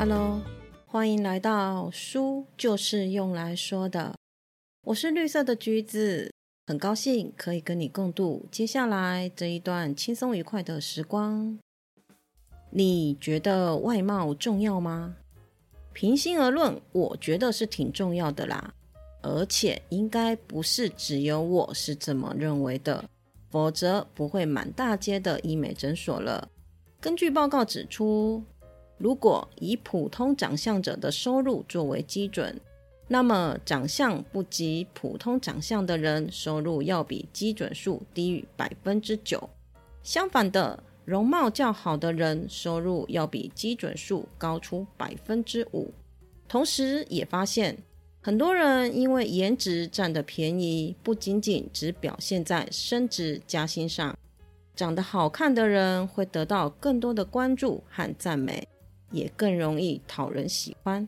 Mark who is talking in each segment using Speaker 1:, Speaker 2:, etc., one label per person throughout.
Speaker 1: Hello，欢迎来到书就是用来说的。我是绿色的橘子，很高兴可以跟你共度接下来这一段轻松愉快的时光。你觉得外貌重要吗？平心而论，我觉得是挺重要的啦。而且应该不是只有我是这么认为的，否则不会满大街的医美诊所了。根据报告指出，如果以普通长相者的收入作为基准，那么长相不及普通长相的人收入要比基准数低于百分之九。相反的，容貌较好的人收入要比基准数高出百分之五。同时，也发现。很多人因为颜值占的便宜，不仅仅只表现在升职加薪上。长得好看的人会得到更多的关注和赞美，也更容易讨人喜欢。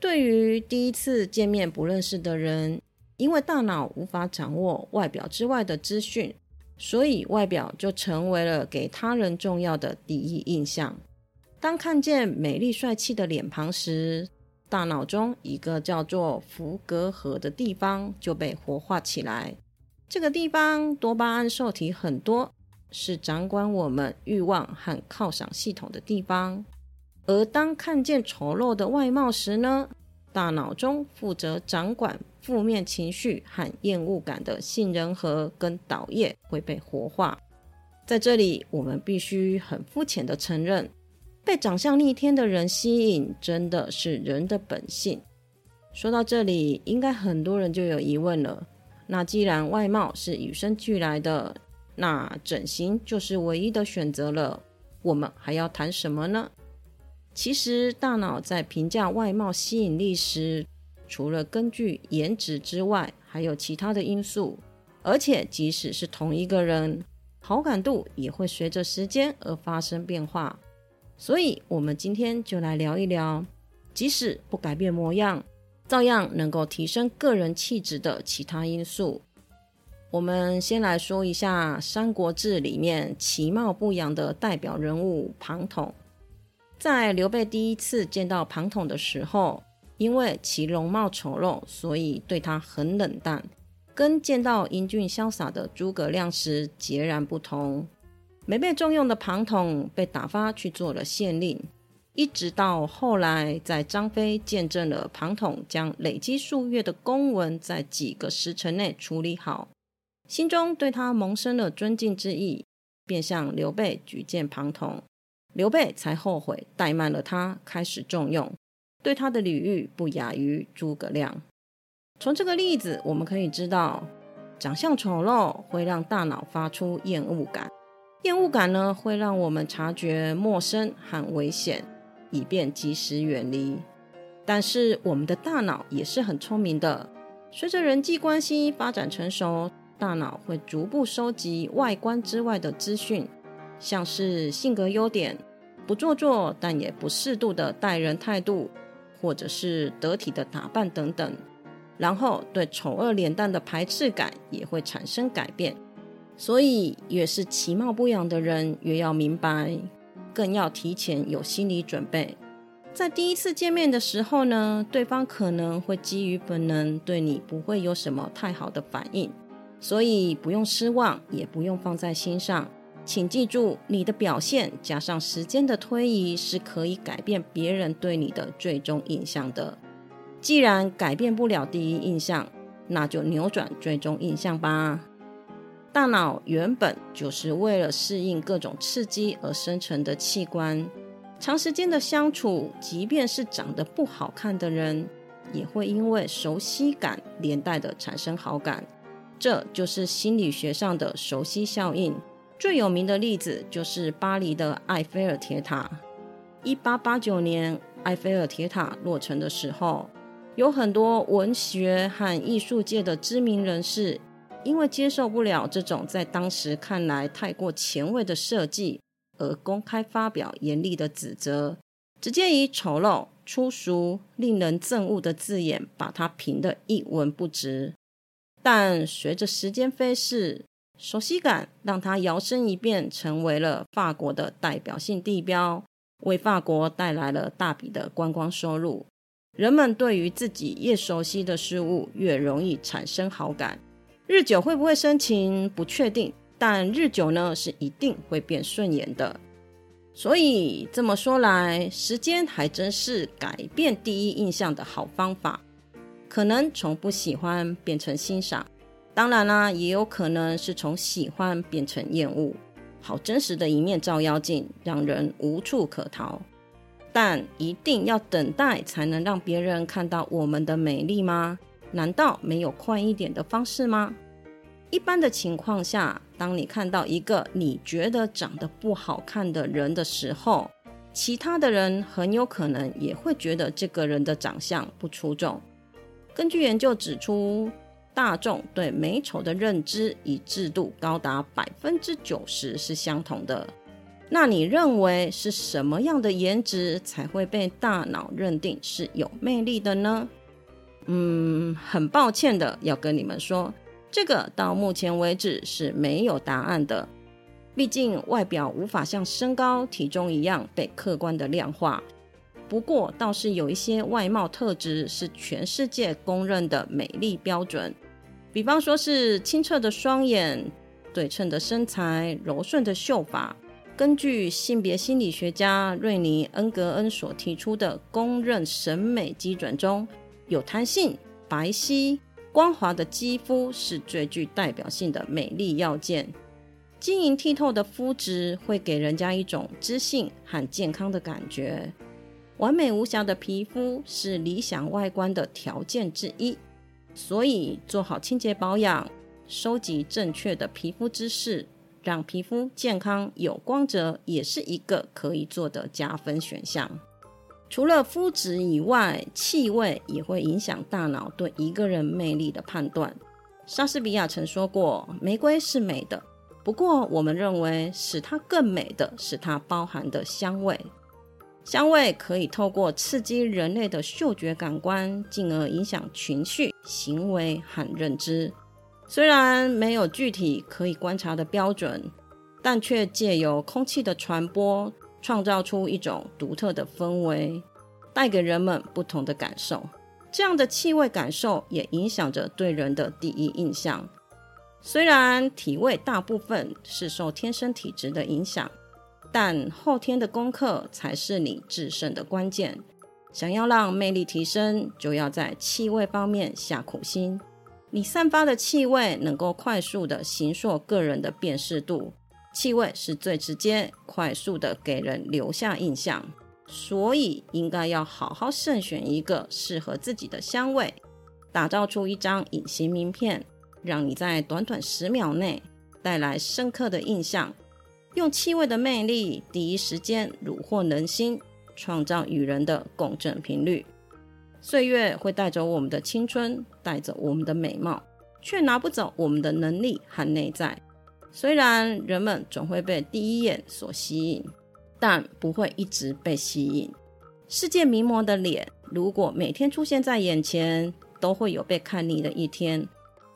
Speaker 1: 对于第一次见面不认识的人，因为大脑无法掌握外表之外的资讯，所以外表就成为了给他人重要的第一印象。当看见美丽帅气的脸庞时，大脑中一个叫做福格核的地方就被活化起来。这个地方多巴胺受体很多，是掌管我们欲望和犒赏系统的地方。而当看见丑陋的外貌时呢，大脑中负责掌管负面情绪和厌恶感的杏仁核跟岛叶会被活化。在这里，我们必须很肤浅的承认。被长相逆天的人吸引，真的是人的本性。说到这里，应该很多人就有疑问了。那既然外貌是与生俱来的，那整形就是唯一的选择了，我们还要谈什么呢？其实，大脑在评价外貌吸引力时，除了根据颜值之外，还有其他的因素。而且，即使是同一个人，好感度也会随着时间而发生变化。所以，我们今天就来聊一聊，即使不改变模样，照样能够提升个人气质的其他因素。我们先来说一下《三国志》里面其貌不扬的代表人物庞统。在刘备第一次见到庞统的时候，因为其容貌丑陋，所以对他很冷淡，跟见到英俊潇洒的诸葛亮时截然不同。没被重用的庞统被打发去做了县令，一直到后来，在张飞见证了庞统将累积数月的公文在几个时辰内处理好，心中对他萌生了尊敬之意，便向刘备举荐庞统，刘备才后悔怠慢了他，开始重用，对他的礼遇不亚于诸葛亮。从这个例子，我们可以知道，长相丑陋会让大脑发出厌恶感。厌恶感呢，会让我们察觉陌生和危险，以便及时远离。但是我们的大脑也是很聪明的，随着人际关系发展成熟，大脑会逐步收集外观之外的资讯，像是性格优点、不做作但也不适度的待人态度，或者是得体的打扮等等。然后对丑恶脸蛋的排斥感也会产生改变。所以，越是其貌不扬的人，越要明白，更要提前有心理准备。在第一次见面的时候呢，对方可能会基于本能，对你不会有什么太好的反应，所以不用失望，也不用放在心上。请记住，你的表现加上时间的推移，是可以改变别人对你的最终印象的。既然改变不了第一印象，那就扭转最终印象吧。大脑原本就是为了适应各种刺激而生成的器官，长时间的相处，即便是长得不好看的人，也会因为熟悉感连带的产生好感。这就是心理学上的熟悉效应。最有名的例子就是巴黎的埃菲尔铁塔。一八八九年，埃菲尔铁塔落成的时候，有很多文学和艺术界的知名人士。因为接受不了这种在当时看来太过前卫的设计，而公开发表严厉的指责，直接以丑陋、粗俗、令人憎恶的字眼把它评得一文不值。但随着时间飞逝，熟悉感让它摇身一变成为了法国的代表性地标，为法国带来了大笔的观光收入。人们对于自己越熟悉的事物，越容易产生好感。日久会不会生情，不确定，但日久呢，是一定会变顺眼的。所以这么说来，时间还真是改变第一印象的好方法。可能从不喜欢变成欣赏，当然啦，也有可能是从喜欢变成厌恶。好真实的一面照妖镜，让人无处可逃。但一定要等待才能让别人看到我们的美丽吗？难道没有快一点的方式吗？一般的情况下，当你看到一个你觉得长得不好看的人的时候，其他的人很有可能也会觉得这个人的长相不出众。根据研究指出，大众对美丑的认知与制度高达百分之九十是相同的。那你认为是什么样的颜值才会被大脑认定是有魅力的呢？嗯，很抱歉的要跟你们说，这个到目前为止是没有答案的。毕竟外表无法像身高、体重一样被客观的量化。不过，倒是有一些外貌特质是全世界公认的美丽标准，比方说是清澈的双眼、对称的身材、柔顺的秀发。根据性别心理学家瑞尼·恩格恩所提出的公认审美基准中，有弹性、白皙、光滑的肌肤是最具代表性的美丽要件。晶莹剔透的肤质会给人家一种知性和健康的感觉。完美无瑕的皮肤是理想外观的条件之一，所以做好清洁保养，收集正确的皮肤知识，让皮肤健康有光泽，也是一个可以做的加分选项。除了肤质以外，气味也会影响大脑对一个人魅力的判断。莎士比亚曾说过：“玫瑰是美的，不过我们认为使它更美的是它包含的香味。”香味可以透过刺激人类的嗅觉感官，进而影响情绪、行为和认知。虽然没有具体可以观察的标准，但却借由空气的传播，创造出一种独特的氛围，带给人们不同的感受。这样的气味感受也影响着对人的第一印象。虽然体味大部分是受天生体质的影响。但后天的功课才是你制胜的关键。想要让魅力提升，就要在气味方面下苦心。你散发的气味能够快速的形塑个人的辨识度，气味是最直接、快速的给人留下印象。所以，应该要好好慎选一个适合自己的香味，打造出一张隐形名片，让你在短短十秒内带来深刻的印象。用气味的魅力，第一时间虏获人心，创造与人的共振频率。岁月会带走我们的青春，带走我们的美貌，却拿不走我们的能力和内在。虽然人们总会被第一眼所吸引，但不会一直被吸引。世界名模的脸，如果每天出现在眼前，都会有被看腻的一天。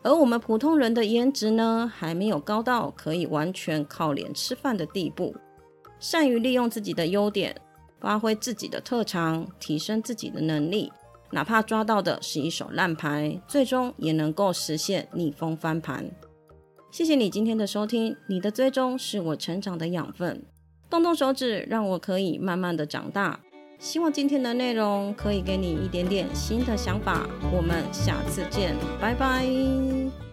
Speaker 1: 而我们普通人的颜值呢，还没有高到可以完全靠脸吃饭的地步。善于利用自己的优点，发挥自己的特长，提升自己的能力，哪怕抓到的是一手烂牌，最终也能够实现逆风翻盘。谢谢你今天的收听，你的追踪是我成长的养分。动动手指，让我可以慢慢的长大。希望今天的内容可以给你一点点新的想法。我们下次见，拜拜。